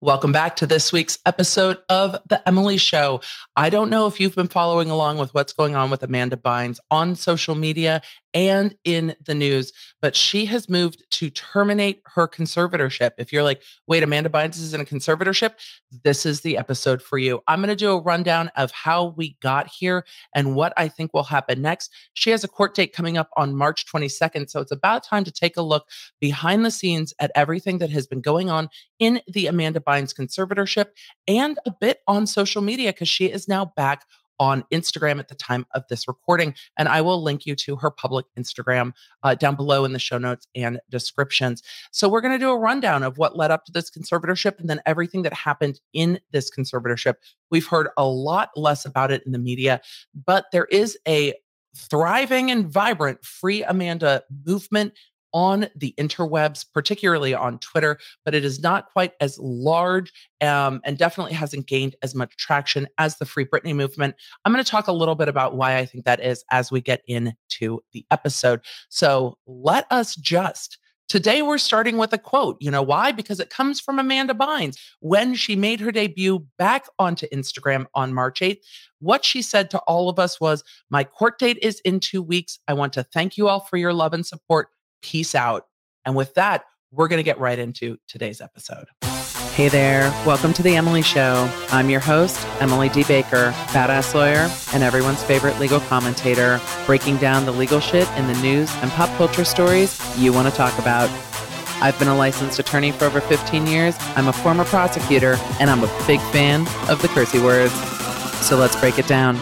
Welcome back to this week's episode of The Emily Show. I don't know if you've been following along with what's going on with Amanda Bynes on social media and in the news, but she has moved to terminate her conservatorship. If you're like, wait, Amanda Bynes is in a conservatorship, this is the episode for you. I'm going to do a rundown of how we got here and what I think will happen next. She has a court date coming up on March 22nd. So it's about time to take a look behind the scenes at everything that has been going on in the Amanda Bynes conservatorship and a bit on social media because she is now back on Instagram at the time of this recording. And I will link you to her public Instagram uh, down below in the show notes and descriptions. So we're going to do a rundown of what led up to this conservatorship and then everything that happened in this conservatorship. We've heard a lot less about it in the media, but there is a thriving and vibrant free Amanda movement on the interwebs, particularly on Twitter, but it is not quite as large um, and definitely hasn't gained as much traction as the Free Britney movement. I'm going to talk a little bit about why I think that is as we get into the episode. So let us just. Today, we're starting with a quote. You know why? Because it comes from Amanda Bynes when she made her debut back onto Instagram on March 8th. What she said to all of us was, My court date is in two weeks. I want to thank you all for your love and support. Peace out. And with that, we're going to get right into today's episode. Hey there. Welcome to The Emily Show. I'm your host, Emily D. Baker, badass lawyer and everyone's favorite legal commentator, breaking down the legal shit in the news and pop culture stories you want to talk about. I've been a licensed attorney for over 15 years. I'm a former prosecutor, and I'm a big fan of the cursey words. So let's break it down.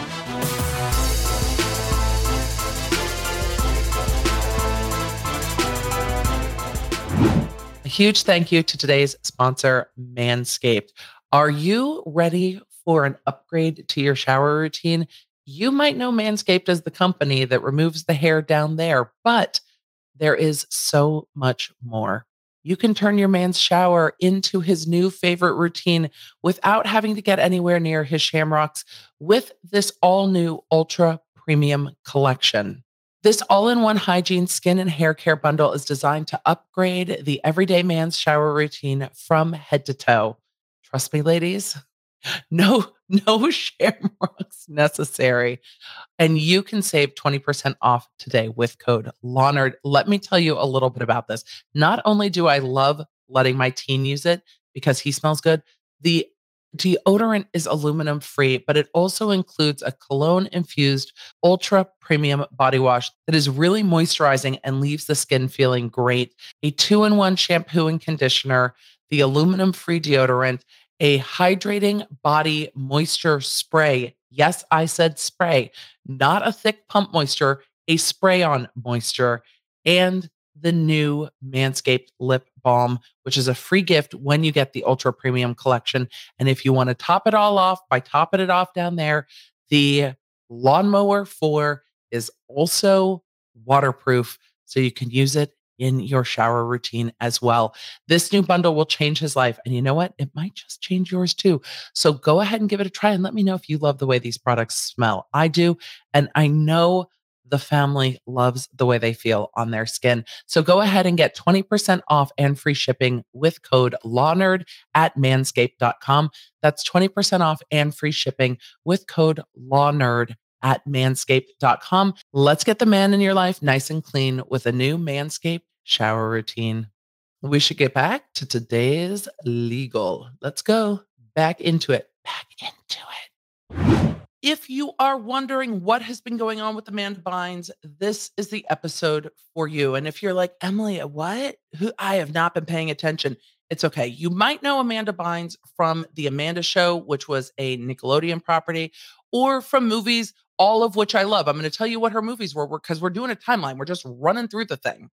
A huge thank you to today's sponsor, Manscaped. Are you ready for an upgrade to your shower routine? You might know Manscaped as the company that removes the hair down there, but there is so much more. You can turn your man's shower into his new favorite routine without having to get anywhere near his shamrocks with this all new ultra premium collection. This all in one hygiene, skin, and hair care bundle is designed to upgrade the everyday man's shower routine from head to toe. Trust me, ladies, no, no shamrocks necessary. And you can save 20% off today with code Lawnerd. Let me tell you a little bit about this. Not only do I love letting my teen use it because he smells good, the deodorant is aluminum free, but it also includes a cologne infused ultra premium body wash that is really moisturizing and leaves the skin feeling great. A two in one shampoo and conditioner, the aluminum free deodorant, a hydrating body moisture spray. Yes, I said spray, not a thick pump moisture, a spray on moisture, and the new Manscaped lip which is a free gift when you get the ultra premium collection. And if you want to top it all off by topping it off down there, the lawnmower 4 is also waterproof, so you can use it in your shower routine as well. This new bundle will change his life. And you know what? It might just change yours too. So go ahead and give it a try and let me know if you love the way these products smell. I do. And I know the family loves the way they feel on their skin. So go ahead and get 20% off and free shipping with code LawNerd at manscaped.com. That's 20% off and free shipping with code LawNerd at manscaped.com. Let's get the man in your life nice and clean with a new Manscaped shower routine. We should get back to today's legal. Let's go back into it. Back into it. If you are wondering what has been going on with Amanda Bynes, this is the episode for you. And if you're like, Emily, what? Who I have not been paying attention. It's okay. You might know Amanda Bynes from The Amanda Show, which was a Nickelodeon property, or from movies, all of which I love. I'm going to tell you what her movies were because we're doing a timeline. We're just running through the thing.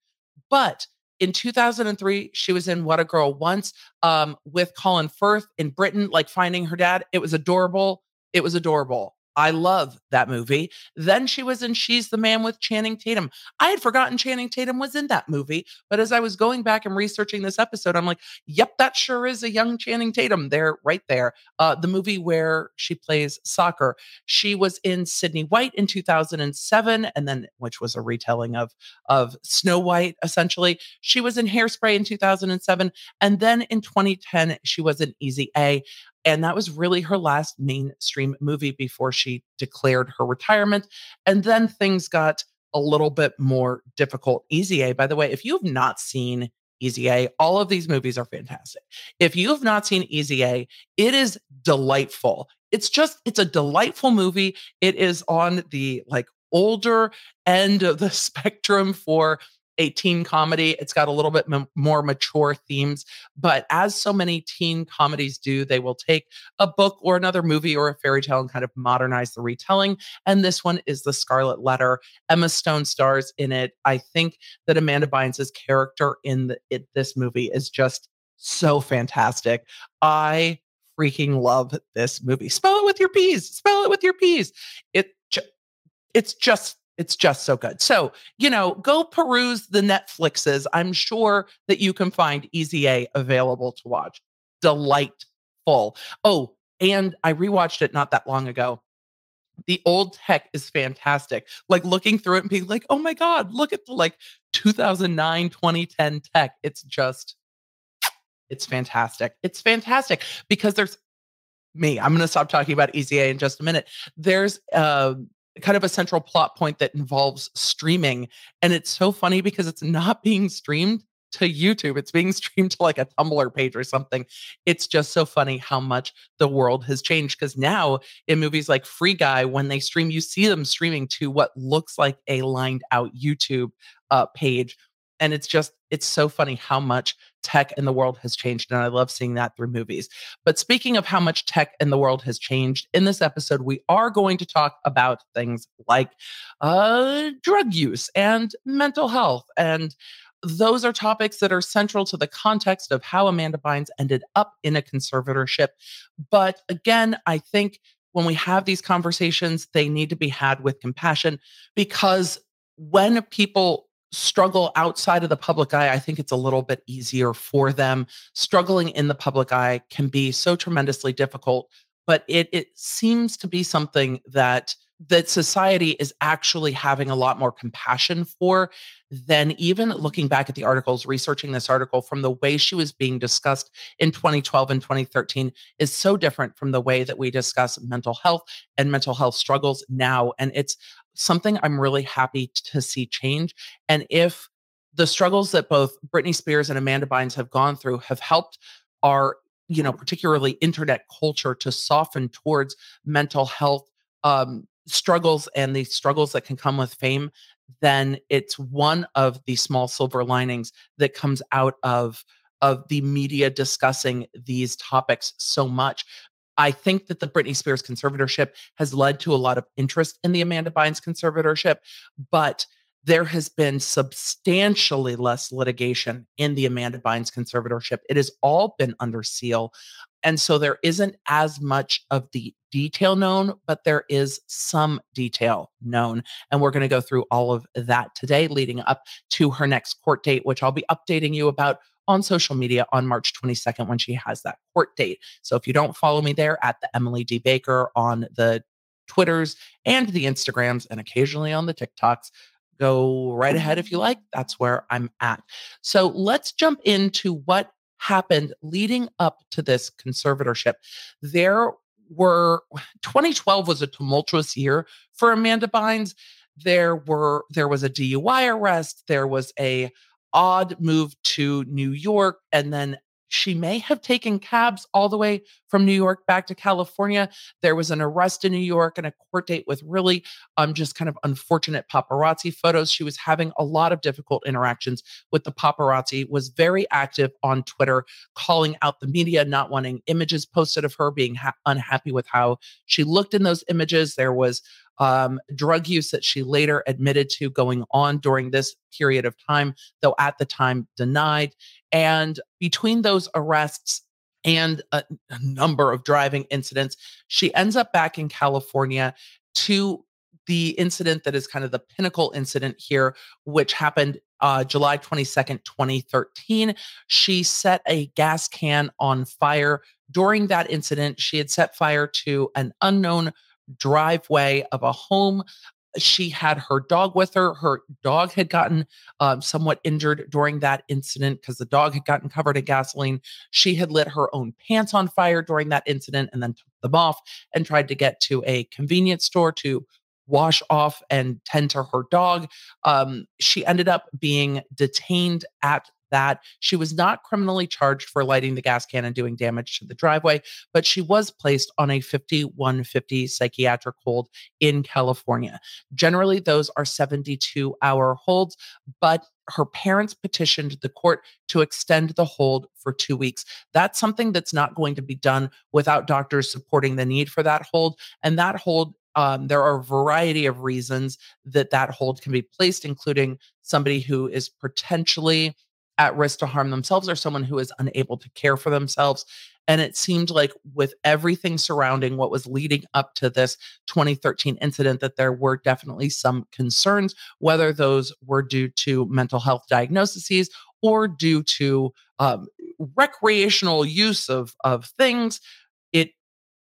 But in 2003, she was in What a Girl Wants um, with Colin Firth in Britain, like finding her dad. It was adorable. It was adorable. I love that movie. Then she was in She's the Man with Channing Tatum. I had forgotten Channing Tatum was in that movie, but as I was going back and researching this episode, I'm like, yep, that sure is a young Channing Tatum there, right there. Uh, the movie where she plays soccer. She was in Sydney White in 2007, and then which was a retelling of of Snow White, essentially. She was in Hairspray in 2007, and then in 2010 she was in Easy A. And that was really her last mainstream movie before she declared her retirement. And then things got a little bit more difficult. Easy A, by the way, if you have not seen Easy A, all of these movies are fantastic. If you have not seen Easy A, it is delightful. It's just, it's a delightful movie. It is on the like older end of the spectrum for a teen comedy. It's got a little bit m- more mature themes, but as so many teen comedies do, they will take a book or another movie or a fairy tale and kind of modernize the retelling. And this one is The Scarlet Letter. Emma Stone stars in it. I think that Amanda Bynes' character in the, it, this movie is just so fantastic. I freaking love this movie. Spell it with your P's. Spell it with your P's. It it's just it's just so good. So, you know, go peruse the Netflixes. I'm sure that you can find Easy A available to watch. Delightful. Oh, and I rewatched it not that long ago. The old tech is fantastic. Like looking through it and being like, oh my God, look at the like 2009, 2010 tech. It's just, it's fantastic. It's fantastic because there's me. I'm going to stop talking about Easy A in just a minute. There's uh, kind of a central plot point that involves streaming. And it's so funny because it's not being streamed to YouTube. It's being streamed to like a Tumblr page or something. It's just so funny how much the world has changed. Because now in movies like Free Guy, when they stream, you see them streaming to what looks like a lined out YouTube uh, page and it's just, it's so funny how much tech in the world has changed. And I love seeing that through movies. But speaking of how much tech in the world has changed, in this episode, we are going to talk about things like uh, drug use and mental health. And those are topics that are central to the context of how Amanda Bynes ended up in a conservatorship. But again, I think when we have these conversations, they need to be had with compassion because when people struggle outside of the public eye, I think it's a little bit easier for them. Struggling in the public eye can be so tremendously difficult, but it it seems to be something that that society is actually having a lot more compassion for than even looking back at the articles researching this article from the way she was being discussed in 2012 and 2013 is so different from the way that we discuss mental health and mental health struggles now and it's something I'm really happy to see change. And if the struggles that both Britney Spears and Amanda Bynes have gone through have helped our, you know, particularly internet culture to soften towards mental health um, struggles and the struggles that can come with fame, then it's one of the small silver linings that comes out of of the media discussing these topics so much I think that the Britney Spears conservatorship has led to a lot of interest in the Amanda Bynes conservatorship, but there has been substantially less litigation in the Amanda Bynes conservatorship. It has all been under seal. And so there isn't as much of the detail known, but there is some detail known. And we're going to go through all of that today, leading up to her next court date, which I'll be updating you about on social media on March 22nd when she has that court date. So if you don't follow me there at the Emily D. Baker on the Twitters and the Instagrams and occasionally on the TikToks, go right ahead if you mm-hmm. like. That's where I'm at. So let's jump into what happened leading up to this conservatorship. There were 2012 was a tumultuous year for Amanda Bynes. There were there was a DUI arrest, there was a odd move to New York and then she may have taken cabs all the way from New York back to California. There was an arrest in New York and a court date with really um, just kind of unfortunate paparazzi photos. She was having a lot of difficult interactions with the paparazzi, was very active on Twitter, calling out the media, not wanting images posted of her, being ha- unhappy with how she looked in those images. There was um, drug use that she later admitted to going on during this period of time, though at the time denied. And between those arrests and a, a number of driving incidents. She ends up back in California to the incident that is kind of the pinnacle incident here, which happened uh, July 22nd, 2013. She set a gas can on fire. During that incident, she had set fire to an unknown driveway of a home. She had her dog with her. Her dog had gotten um, somewhat injured during that incident because the dog had gotten covered in gasoline. She had lit her own pants on fire during that incident and then took them off and tried to get to a convenience store to wash off and tend to her dog. Um, she ended up being detained at that. She was not criminally charged for lighting the gas can and doing damage to the driveway, but she was placed on a 5150 psychiatric hold in California. Generally, those are 72 hour holds, but her parents petitioned the court to extend the hold for two weeks. That's something that's not going to be done without doctors supporting the need for that hold. And that hold um, there are a variety of reasons that that hold can be placed, including somebody who is potentially at risk to harm themselves or someone who is unable to care for themselves. And it seemed like, with everything surrounding what was leading up to this 2013 incident, that there were definitely some concerns, whether those were due to mental health diagnoses or due to um, recreational use of, of things. It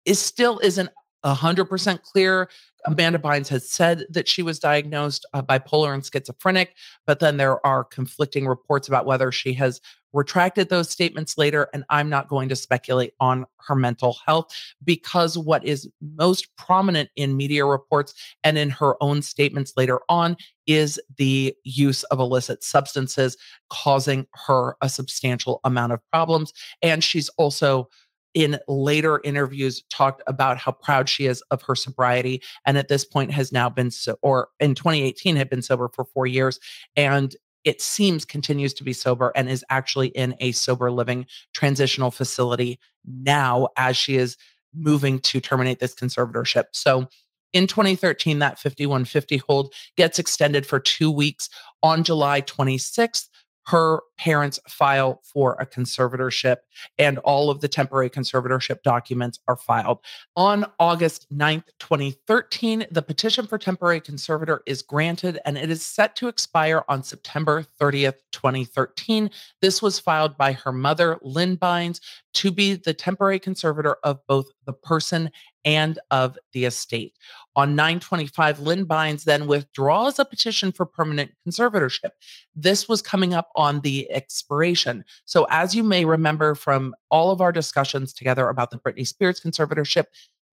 is still isn't 100% clear. Amanda Bynes has said that she was diagnosed uh, bipolar and schizophrenic, but then there are conflicting reports about whether she has retracted those statements later. And I'm not going to speculate on her mental health because what is most prominent in media reports and in her own statements later on is the use of illicit substances causing her a substantial amount of problems. And she's also in later interviews talked about how proud she is of her sobriety and at this point has now been so or in 2018 had been sober for 4 years and it seems continues to be sober and is actually in a sober living transitional facility now as she is moving to terminate this conservatorship. So in 2013 that 5150 hold gets extended for 2 weeks on July 26th her parents file for a conservatorship and all of the temporary conservatorship documents are filed. On August 9th, 2013, the petition for temporary conservator is granted and it is set to expire on September 30th, 2013. This was filed by her mother, Lynn Bynes, to be the temporary conservator of both the person and of the estate. On 925, Lynn Bynes then withdraws a petition for permanent conservatorship. This was coming up on the expiration. So, as you may remember from all of our discussions together about the Britney Spears conservatorship,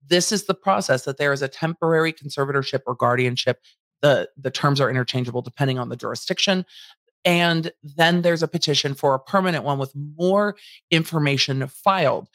this is the process that there is a temporary conservatorship or guardianship. The, the terms are interchangeable depending on the jurisdiction. And then there's a petition for a permanent one with more information filed.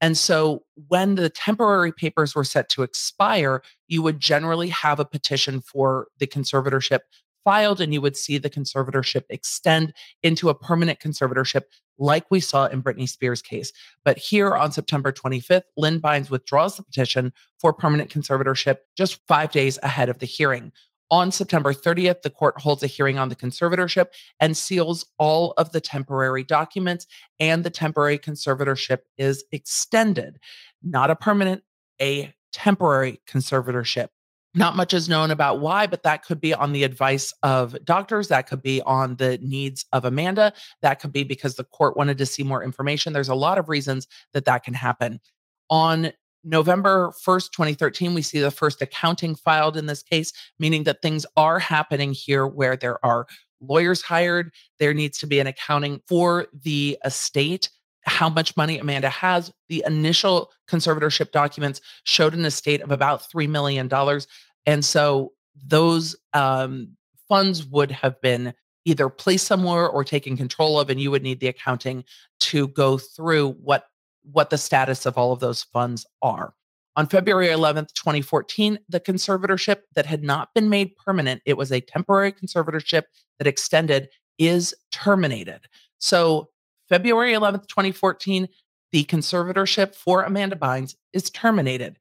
And so when the temporary papers were set to expire, you would generally have a petition for the conservatorship filed and you would see the conservatorship extend into a permanent conservatorship like we saw in Britney Spears' case. But here on September 25th, Lynn Bynes withdraws the petition for permanent conservatorship just five days ahead of the hearing. On September 30th, the court holds a hearing on the conservatorship and seals all of the temporary documents, and the temporary conservatorship is extended. Not a permanent, a temporary conservatorship. Not much is known about why, but that could be on the advice of doctors. That could be on the needs of Amanda. That could be because the court wanted to see more information. There's a lot of reasons that that can happen. On November 1st, 2013, we see the first accounting filed in this case, meaning that things are happening here where there are lawyers hired. There needs to be an accounting for the estate, how much money Amanda has. The initial conservatorship documents showed an estate of about $3 million. And so those um, funds would have been either placed somewhere or taken control of, and you would need the accounting to go through what what the status of all of those funds are. On February 11th, 2014, the conservatorship that had not been made permanent, it was a temporary conservatorship that extended, is terminated. So, February 11th, 2014, the conservatorship for Amanda Bynes is terminated.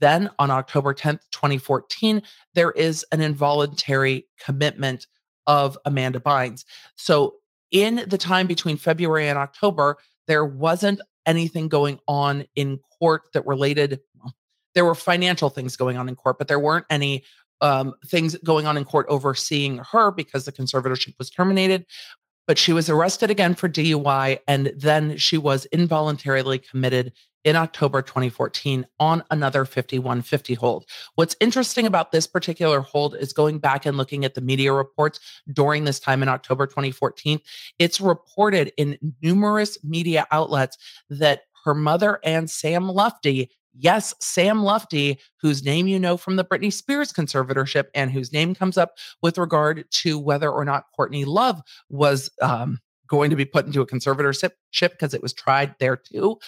Then on October 10th, 2014, there is an involuntary commitment of Amanda Bynes. So, in the time between February and October, there wasn't anything going on in court that related. There were financial things going on in court, but there weren't any um, things going on in court overseeing her because the conservatorship was terminated. But she was arrested again for DUI, and then she was involuntarily committed in October 2014 on another 5150 hold. What's interesting about this particular hold is going back and looking at the media reports during this time in October 2014. It's reported in numerous media outlets that her mother and Sam Lutfi Yes, Sam Lutfi, whose name you know from the Britney Spears conservatorship and whose name comes up with regard to whether or not Courtney Love was um, going to be put into a conservatorship because it was tried there too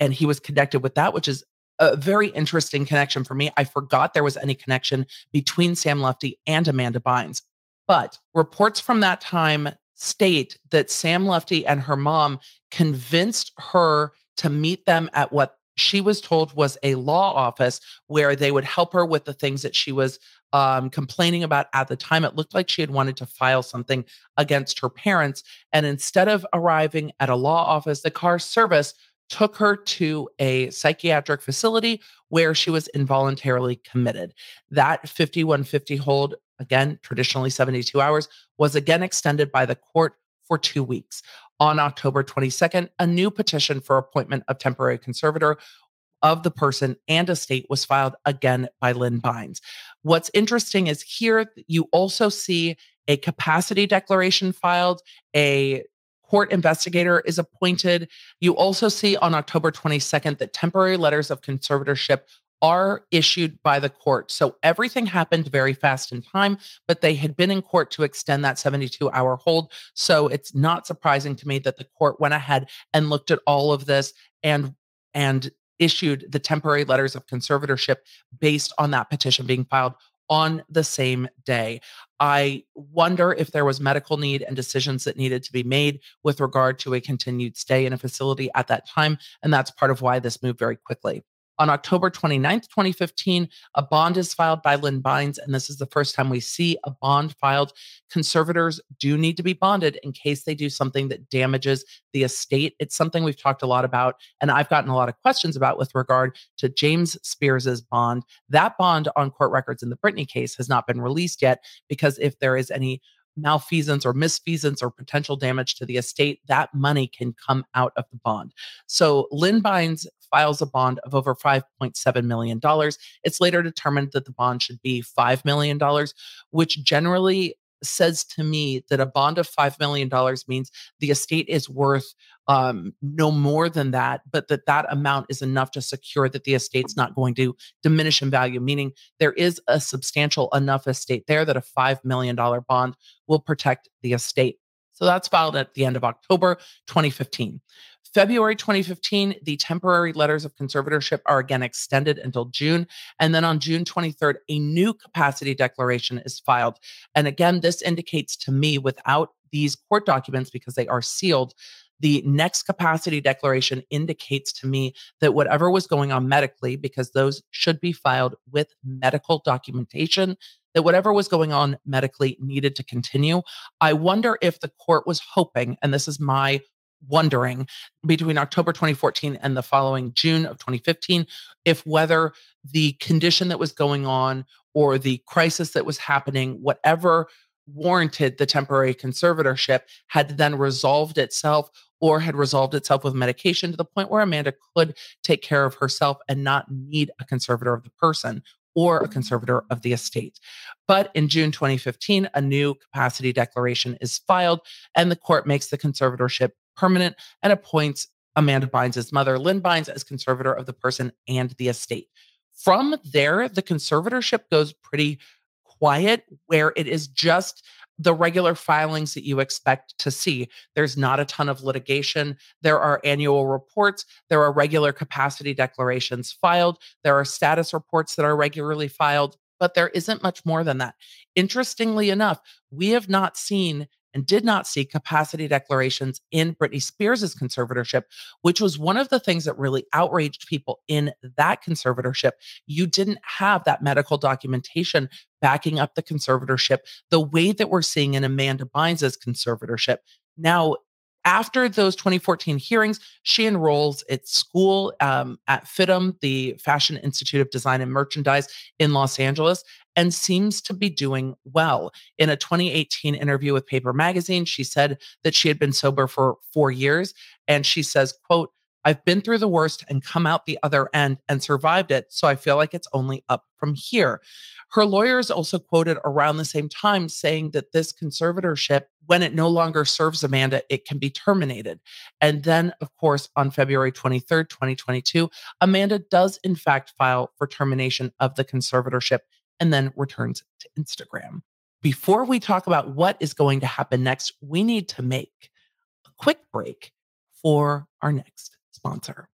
and he was connected with that, which is a very interesting connection for me. I forgot there was any connection between Sam Lutfi and Amanda Bynes. But reports from that time state that Sam Lutfi and her mom convinced her to meet them at what she was told was a law office where they would help her with the things that she was um, complaining about at the time. It looked like she had wanted to file something against her parents. And instead of arriving at a law office, the car service took her to a psychiatric facility where she was involuntarily committed. That 5150 hold, again, traditionally 72 hours, was again extended by the court for two weeks. On October 22nd, a new petition for appointment of temporary conservator of the person and estate was filed again by Lynn Bynes. What's interesting is here you also see a capacity declaration filed, a court investigator is appointed. You also see on October 22nd that temporary letters of conservatorship are issued by the court. So everything happened very fast in time, but they had been in court to extend that 72 hour hold. So it's not surprising to me that the court went ahead and looked at all of this and and issued the temporary letters of conservatorship based on that petition being filed on the same day. I wonder if there was medical need and decisions that needed to be made with regard to a continued stay in a facility at that time. And that's part of why this moved very quickly. On October 29th, 2015, a bond is filed by Lynn Bynes, and this is the first time we see a bond filed. Conservators do need to be bonded in case they do something that damages the estate. It's something we've talked a lot about, and I've gotten a lot of questions about with regard to James Spears's bond. That bond on court records in the Britney case has not been released yet because if there is any malfeasance or misfeasance or potential damage to the estate, that money can come out of the bond. So Lynn Bynes files a bond of over $5.7 million. It's later determined that the bond should be $5 million, which generally says to me that a bond of $5 million means the estate is worth um, no more than that, but that that amount is enough to secure that the estate's not going to diminish in value, meaning there is a substantial enough estate there that a $5 million bond will protect the estate. So that's filed at the end of October 2015. February 2015, the temporary letters of conservatorship are again extended until June. And then on June 23rd, a new capacity declaration is filed. And again, this indicates to me without these court documents, because they are sealed, the next capacity declaration indicates to me that whatever was going on medically, because those should be filed with medical documentation, that whatever was going on medically needed to continue. I wonder if the court was hoping, and this is my wondering between October 2014 and the following June of 2015 if whether the condition that was going on or the crisis that was happening, whatever warranted the temporary conservatorship, had then resolved itself or had resolved itself with medication to the point where Amanda could take care of herself and not need a conservator of the person or a conservator of the estate. But in June 2015, a new capacity declaration is filed, and the court makes the conservatorship permanent and appoints Amanda Bynes' mother, Lynn Bynes, as conservator of the person and the estate. From there, the conservatorship goes pretty quiet, where it is just the regular filings that you expect to see. There's not a ton of litigation. There are annual reports. There are regular capacity declarations filed. There are status reports that are regularly filed, but there isn't much more than that. Interestingly enough, we have not seen and did not see capacity declarations in Britney Spears' conservatorship, which was one of the things that really outraged people in that conservatorship. You didn't have that medical documentation backing up the conservatorship the way that we're seeing in Amanda Bynes' conservatorship. Now, after those 2014 hearings, she enrolls at school um, at FIDM, the Fashion Institute of Design and Merchandise in Los Angeles, and seems to be doing well. In a 2018 interview with Paper Magazine, she said that she had been sober for four years. And she says, quote, I've been through the worst and come out the other end and survived it. So I feel like it's only up from here. Her lawyers also quoted around the same time saying that this conservatorship, when it no longer serves Amanda, it can be terminated. And then, of course, on February 23rd, 2022, Amanda does in fact file for termination of the conservatorship and then returns to Instagram. Before we talk about what is going to happen next, we need to make a quick break for our next sponsor.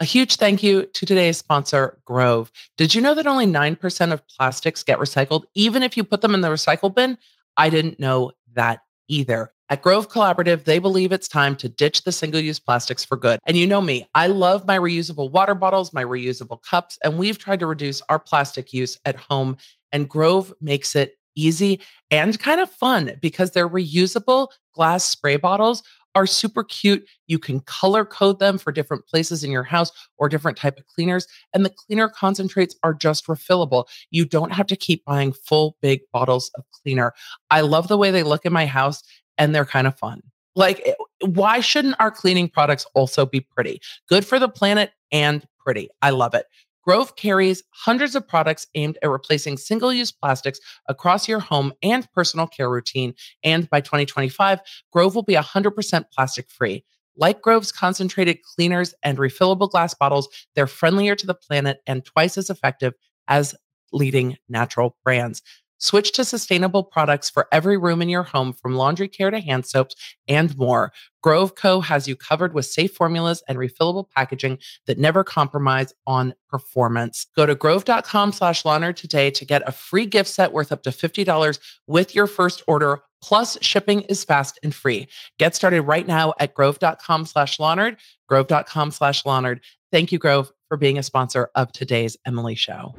A huge thank you to today's sponsor, Grove. Did you know that only 9% of plastics get recycled, even if you put them in the recycle bin? I didn't know that either. At Grove Collaborative, they believe it's time to ditch the single use plastics for good. And you know me, I love my reusable water bottles, my reusable cups, and we've tried to reduce our plastic use at home. And Grove makes it easy and kind of fun because their reusable glass spray bottles are super cute. You can color code them for different places in your house or different type of cleaners. And the cleaner concentrates are just refillable. You don't have to keep buying full big bottles of cleaner. I love the way they look in my house and they're kind of fun. Like, eh, why shouldn't our cleaning products also be pretty? Good for the planet and pretty. I love it. Grove carries hundreds of products aimed at replacing single use plastics across your home and personal care routine. And by 2025, Grove will be 100% plastic free. Like Grove's concentrated cleaners and refillable glass bottles, they're friendlier to the planet and twice as effective as leading natural brands. Switch to sustainable products for every room in your home, from laundry care to hand soaps and more. Grove Co. has you covered with safe formulas and refillable packaging that never compromise on performance. Go to grove.com slash LawNerd today to get a free gift set worth up to $50 with your first order. Plus, shipping is fast and free. Get started right now at grove.com slash LawNerd, grove.com slash LawNerd. Thank you, Grove, for being a sponsor of today's Emily Show.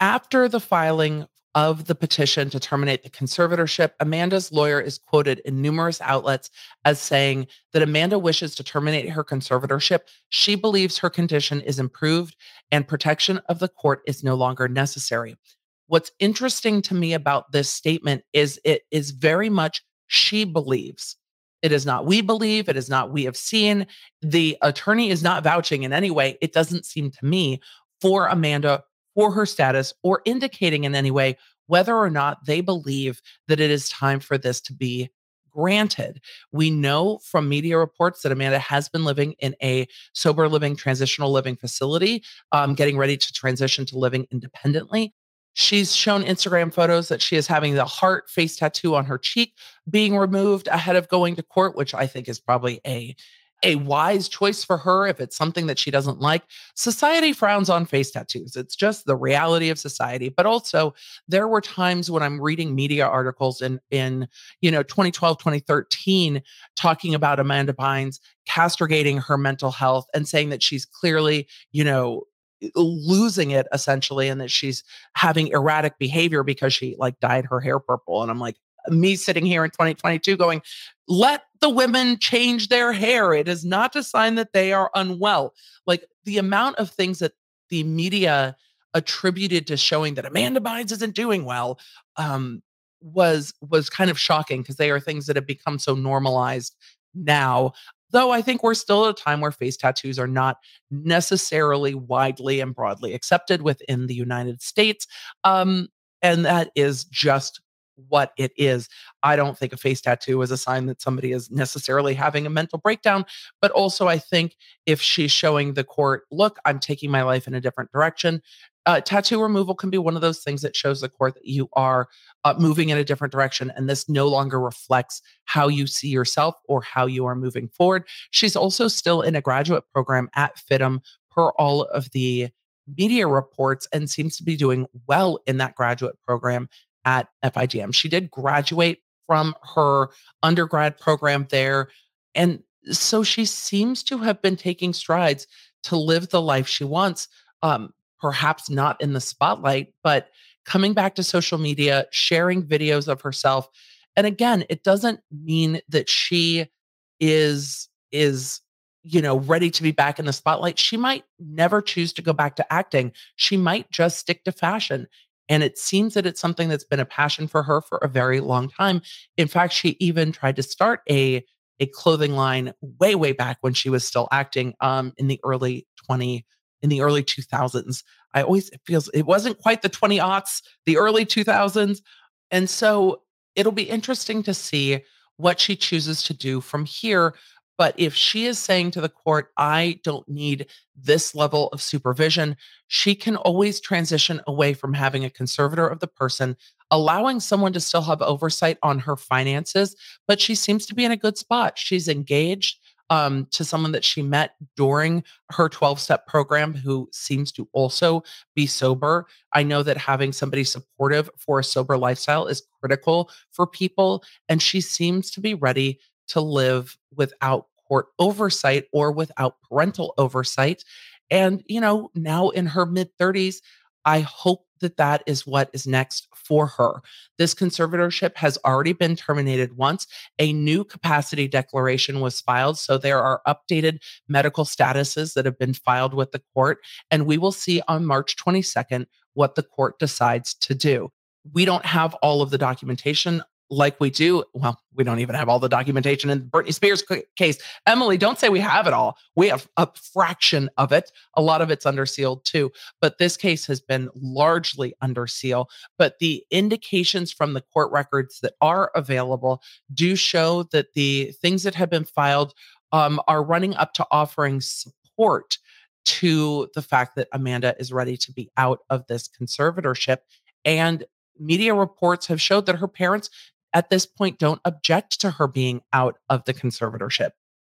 After the filing of the petition to terminate the conservatorship, Amanda's lawyer is quoted in numerous outlets as saying that Amanda wishes to terminate her conservatorship. She believes her condition is improved and protection of the court is no longer necessary. What's interesting to me about this statement is it is very much she believes. It is not we believe, it is not we have seen. The attorney is not vouching in any way, it doesn't seem to me, for Amanda for her status or indicating in any way whether or not they believe that it is time for this to be granted. We know from media reports that Amanda has been living in a sober living, transitional living facility, um, getting ready to transition to living independently. She's shown Instagram photos that she is having the heart face tattoo on her cheek being removed ahead of going to court, which I think is probably a a wise choice for her if it's something that she doesn't like. Society frowns on face tattoos. It's just the reality of society. But also, there were times when I'm reading media articles in in you know 2012, 2013 talking about Amanda Bynes castigating her mental health and saying that she's clearly, you know, losing it essentially and that she's having erratic behavior because she like dyed her hair purple and I'm like me sitting here in 2022 going, let the women change their hair. It is not a sign that they are unwell. Like the amount of things that the media attributed to showing that Amanda Bynes isn't doing well um, was was kind of shocking because they are things that have become so normalized now. Though I think we're still at a time where face tattoos are not necessarily widely and broadly accepted within the United States. Um, and that is just what it is. I don't think a face tattoo is a sign that somebody is necessarily having a mental breakdown. But also, I think if she's showing the court, look, I'm taking my life in a different direction, uh, tattoo removal can be one of those things that shows the court that you are uh, moving in a different direction and this no longer reflects how you see yourself or how you are moving forward. She's also still in a graduate program at FIDM per all of the media reports and seems to be doing well in that graduate program at FIDM. She did graduate from her undergrad program there. And so she seems to have been taking strides to live the life she wants. Um, perhaps not in the spotlight, but coming back to social media, sharing videos of herself. And again, it doesn't mean that she is is you know ready to be back in the spotlight she might never choose to go back to acting she might just stick to fashion and it seems that it's something that's been a passion for her for a very long time. In fact she even tried to start a a clothing line way way back when she was still acting um in the early 20 in the early 2000s i always it feels it wasn't quite the 20 aughts the early 2000s and so it'll be interesting to see what she chooses to do from here but if she is saying to the court, I don't need this level of supervision, she can always transition away from having a conservator of the person, allowing someone to still have oversight on her finances. But she seems to be in a good spot. She's engaged um, to someone that she met during her 12 step program who seems to also be sober. I know that having somebody supportive for a sober lifestyle is critical for people. And she seems to be ready to live without court oversight or without parental oversight. And, you know, now in her mid 30s, I hope that that is what is next for her. This conservatorship has already been terminated once. A new capacity declaration was filed. So there are updated medical statuses that have been filed with the court. And we will see on March 22nd what the court decides to do. We don't have all of the documentation like we do. Well, we don't even have all the documentation in the Britney Spears case. Emily, don't say we have it all. We have a fraction of it. A lot of it's under seal too. But this case has been largely under seal. But the indications from the court records that are available do show that the things that have been filed um, are running up to offering support to the fact that Amanda is ready to be out of this conservatorship. And media reports have showed that her parents at this point don't object to her being out of the conservatorship.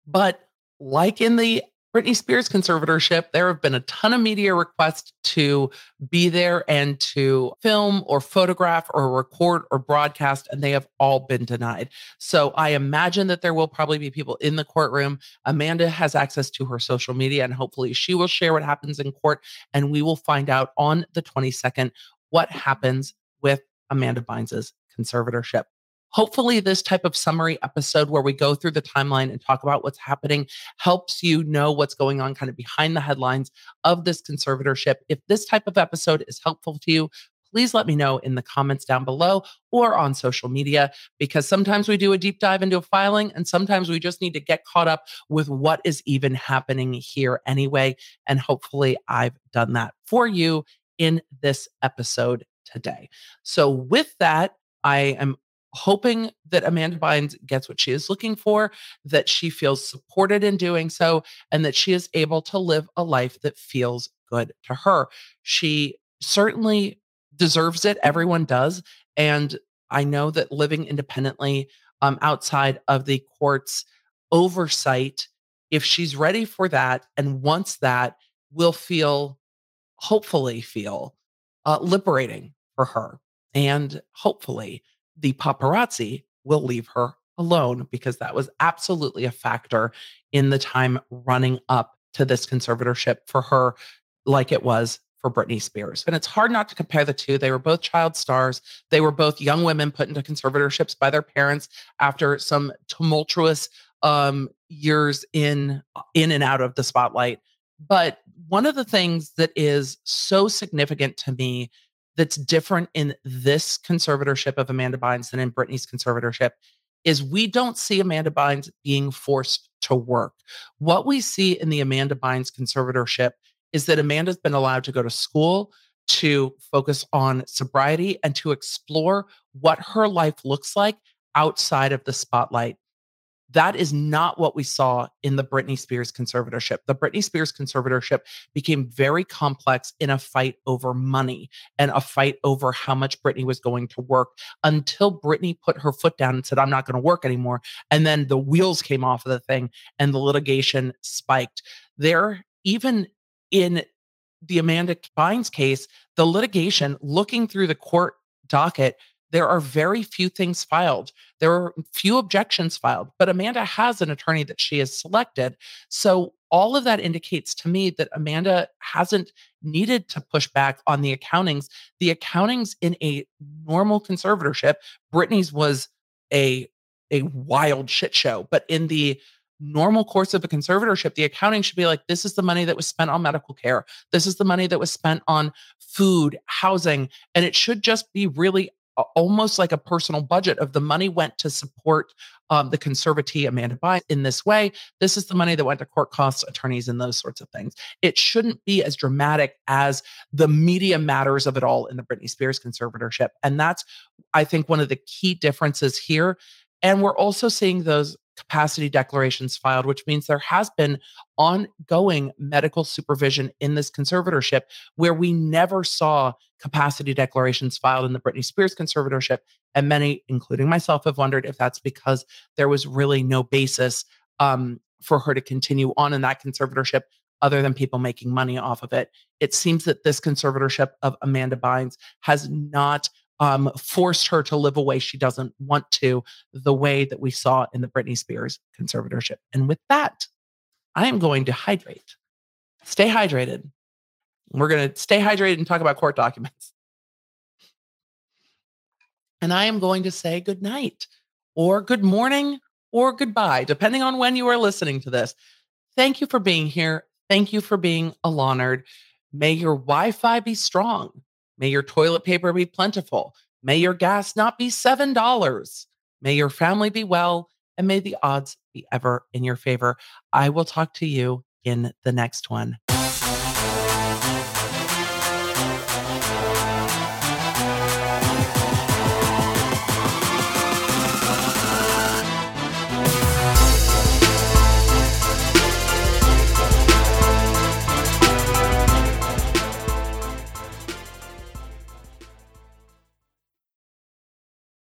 But like in the Britney Spears conservatorship, there have been a ton of media requests to be there and to film or photograph or record or broadcast, and they have all been denied. So I imagine that there will probably be people in the courtroom. Amanda has access to her social media, and hopefully she will share what happens in court, and we will find out on the 22nd what happens with Amanda Bynes' conservatorship. Hopefully, this type of summary episode where we go through the timeline and talk about what's happening helps you know what's going on kind of behind the headlines of this conservatorship. If this type of episode is helpful to you, please let me know in the comments down below or on social media because sometimes we do a deep dive into a filing and sometimes we just need to get caught up with what is even happening here anyway. And hopefully, I've done that for you in this episode today. So, with that, I am hoping that Amanda Bynes gets what she is looking for, that she feels supported in doing so, and that she is able to live a life that feels good to her. She certainly deserves it. Everyone does. And I know that living independently um, outside of the court's oversight, if she's ready for that and wants that, will feel, hopefully, feel uh, liberating for her. And hopefully, the paparazzi will leave her alone because that was absolutely a factor in the time running up to this conservatorship for her, like it was for Britney Spears. And it's hard not to compare the two. They were both child stars. They were both young women put into conservatorships by their parents after some tumultuous um, years in in and out of the spotlight. But one of the things that is so significant to me that's different in this conservatorship of Amanda Bynes than in Britney's conservatorship is we don't see Amanda Bynes being forced to work. What we see in the Amanda Bynes conservatorship is that Amanda's been allowed to go to school, to focus on sobriety, and to explore what her life looks like outside of the spotlight. That is not what we saw in the Britney Spears conservatorship. The Britney Spears conservatorship became very complex in a fight over money and a fight over how much Britney was going to work until Britney put her foot down and said, I'm not going to work anymore. And then the wheels came off of the thing and the litigation spiked. There, even in the Amanda Bynes case, the litigation, looking through the court docket, there are very few things filed. There are few objections filed, but Amanda has an attorney that she has selected. So all of that indicates to me that Amanda hasn't needed to push back on the accountings. The accountings in a normal conservatorship, Britney's was a a wild shit show, but in the normal course of a conservatorship, the accounting should be like, this is the money that was spent on medical care. This is the money that was spent on food, housing. And it should just be really almost like a personal budget of the money went to support um, the conservatee Amanda Bynes in this way. This is the money that went to court costs, attorneys, and those sorts of things. It shouldn't be as dramatic as the media matters of it all in the Britney Spears conservatorship. And that's, I think, one of the key differences here. And we're also seeing those capacity declarations filed, which means there has been ongoing medical supervision in this conservatorship where we never saw capacity declarations filed in the Britney Spears conservatorship. And many, including myself, have wondered if that's because there was really no basis um, for her to continue on in that conservatorship other than people making money off of it. It seems that this conservatorship of Amanda Bynes has not um, forced her to live a way she doesn't want to, the way that we saw in the Britney Spears conservatorship. And with that, I am going to hydrate. Stay hydrated. We're going to stay hydrated and talk about court documents. And I am going to say good night or good morning or goodbye, depending on when you are listening to this. Thank you for being here. Thank you for being a Lawnerd. May your Wi Fi be strong. May your toilet paper be plentiful. May your gas not be $7. May your family be well, and may the odds be ever in your favor. I will talk to you in the next one.